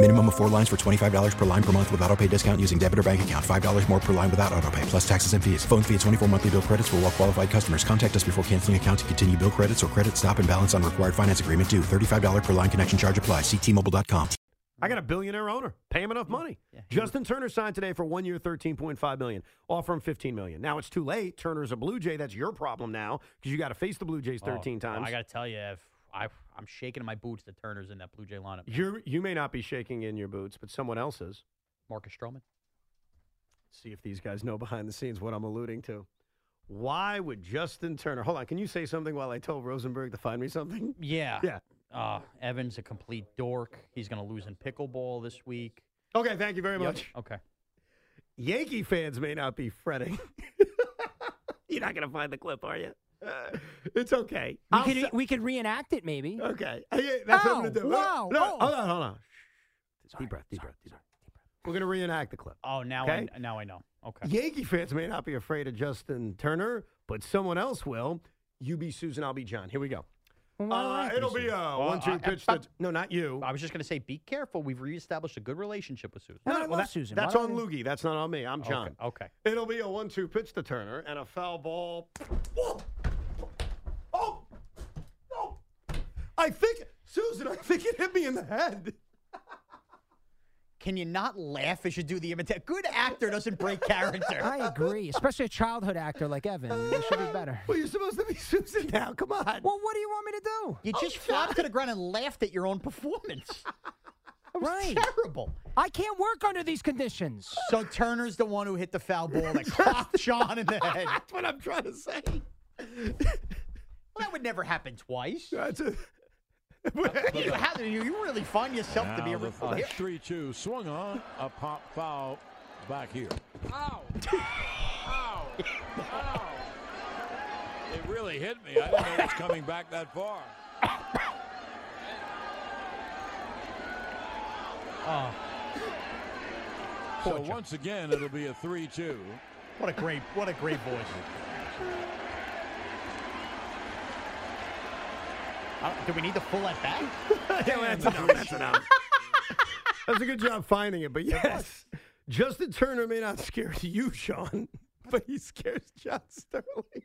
Minimum of four lines for $25 per line per month with auto pay discount using debit or bank account. $5 more per line without auto pay, plus taxes and fees. Phone fee at 24 monthly bill credits for all well qualified customers. Contact us before canceling account to continue bill credits or credit stop and balance on required finance agreement due. $35 per line connection charge apply. Ctmobile.com. I got a billionaire owner. Pay him enough money. Justin Turner signed today for one year, 13.5 million. Offer him 15 million. Now it's too late. Turner's a Blue Jay. That's your problem now because you got to face the Blue Jays oh, thirteen Oh, times. I got to tell you, if I, I'm shaking in my boots that Turner's in that Blue Jay lineup. you you may not be shaking in your boots, but someone else is. Marcus Stroman. See if these guys know behind the scenes what I'm alluding to. Why would Justin Turner? Hold on. Can you say something while I tell Rosenberg to find me something? Yeah. Yeah. Uh, Evans a complete dork. He's going to lose in pickleball this week. Okay. Thank you very Yep. much. Okay. Yankee fans may not be fretting. You're not going to find the clip, are you? Uh, it's okay. We I'll could se- we could reenact it maybe. Okay. Uh, yeah, that's what I'm going to Oh, do. wow. No, Oh. hold on, hold on. deep breath, deep breath, deep breath. We're going to reenact the clip. Oh, now Okay. I now I know. Okay. Yankee fans may not be afraid of Justin Turner, but someone else will. You be Susan, I'll be John. Here we go. Well, I Uh, it'll be a Well, one-two I- pitch. I- to, no, not you. I was just going to say, be careful. We've reestablished a good relationship with Susan. I well, love that- Susan. That's on Loogie. That's not on me. I'm John. Okay. okay. It'll be a one-two pitch to Turner and a foul ball. Whoa! Oh! Oh! I think Susan. I think it hit me in the head. Can you not laugh as you do the imitation? Good actor doesn't break character. I agree, especially a childhood actor like Evan. It should be better. Well, you're supposed to be Susan now. Come on. Well, what do you want me to do? You just oh, flopped to the ground and laughed at your own performance. That was Right. terrible. I can't work under these conditions. So Turner's the one who hit the foul ball that clocked Sean in the head. That's what I'm trying to say. Well, that would never happen twice. That's a. You, how, you, you really find yourself to be a Now the oh, 3-2 swung on a pop foul back here. Ow! Ow! Ow! It really hit me. I didn't know it was coming back that far. Oh, So once again, it'll be a 3-2. what a great, what a great voice. Uh, do we need to pull that back? yeah, that's enough. That's enough. That's a good job finding it. But yes, Justin Turner may not scare you, Sean, but he scares John Sterling.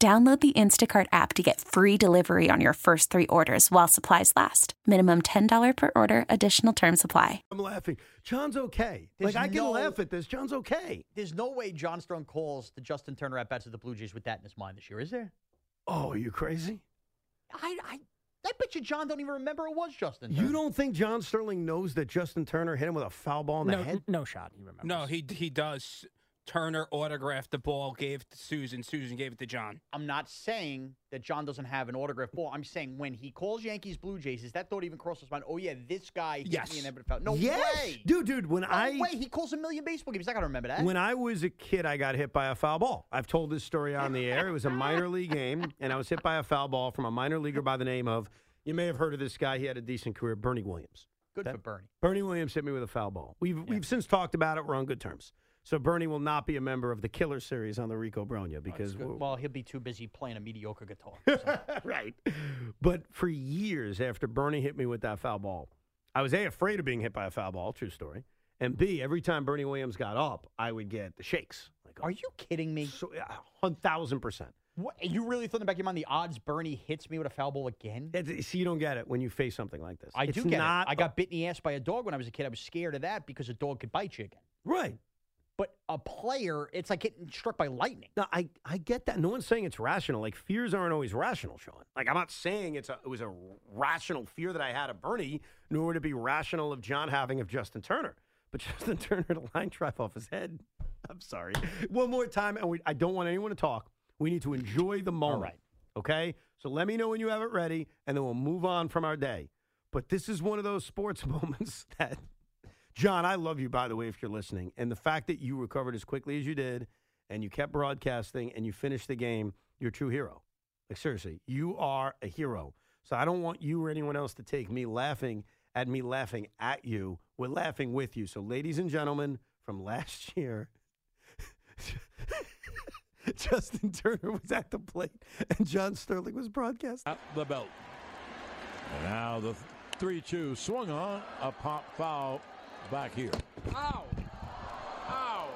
Download the Instacart app to get free delivery on your first three orders while supplies last. Minimum $10 per order, additional term supply. I'm laughing. John's okay. There's like, I can no- laugh at this. John's okay. There's no way John Sterling calls the Justin Turner at bats of the Blue Jays with that in his mind this year, is there? Oh, are you crazy? I, I, I bet you John don't even remember it was Justin. You don't think John Sterling knows that Justin Turner hit him with a foul ball in the No, head? no shot. He remembers. No, he he does. Turner autographed the ball, gave it to Susan. Susan gave it to John. I'm not saying that John doesn't have an autograph ball. I'm saying when he calls Yankees Blue Jays, is that thought even cross his mind? Oh yeah, this guy hit Yes. me in the foul. No yes, way, dude, dude. When no I way. He calls a million baseball games. I gotta remember that. When I was a kid, I got hit by a foul ball. I've told this story on the air. It was a minor league game, and I was hit by a foul ball from a minor leaguer by the name of, you may have heard of this guy. He had a decent career, Bernie Williams. Good that- for Bernie. Bernie Williams hit me with a foul ball. We've, we've since talked about it. We're on good terms. So Bernie will not be a member of the Killer series on the Rico Bronya because Well, he'll be too busy playing a mediocre guitar. so. right. But for years after Bernie hit me with that foul ball, I was A, afraid of being hit by a foul ball, true story. And B, every time Bernie Williams got up, I would get the shakes. Like, Are you kidding me? so, yeah, 1,000%. What, you really thought in the back of your mind the odds Bernie hits me with a foul ball again? It's- See, you don't get it when you face something like this. I It's do get not it. I got bit in the ass by a dog when I was a kid. I was scared of that because a dog could bite you again. Right. But a player, it's like getting struck by lightning. No, I, I get that. No one's saying it's rational. Like fears aren't always rational, Sean. Like I'm not saying it's a it was a rational fear that I had of Bernie, nor would it be rational of John having of Justin Turner. But Justin Turner had a line drive off his head. I'm sorry. One more time, and we, I don't want anyone to talk. We need to enjoy the moment. right. Okay. So let me know when you have it ready, and then we'll move on from our day. But this is one of those sports moments that John, I love you, by the way, if you're listening. And the fact that you recovered as quickly as you did and you kept broadcasting and you finished the game, you're a true hero. Like, seriously, you are a hero. So I don't want you or anyone else to take me laughing at me laughing at you. We're laughing with you. So, ladies and gentlemen, from last year, Justin Turner was at the plate and John Sterling was broadcasting. At the belt. And now the 3 2 swung on. A pop foul back here. Ow! Ow!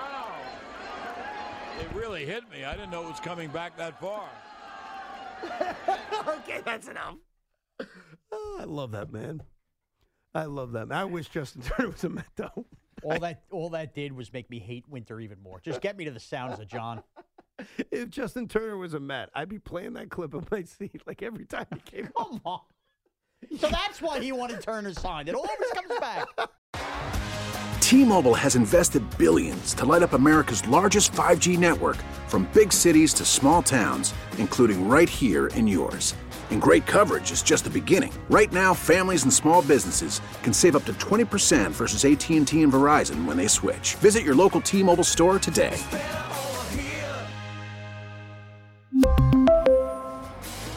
Ow! It really hit me. I didn't know it was coming back that far. okay, that's enough. Oh, I love that man. I love that. Man. I wish Justin Turner was a Met though. All that all that did was make me hate winter even more. Just get me to the sounds of John. If Justin Turner was a Met, I'd be playing that clip on my seat like every time he came up. Come on. So that's why he wanted Turner signed. It always comes back. T-Mobile has invested billions to light up America's largest 5G network from big cities to small towns, including right here in yours. And great coverage is just the beginning. Right now, families and small businesses can save up to 20% versus AT&T and Verizon when they switch. Visit your local T-Mobile store today.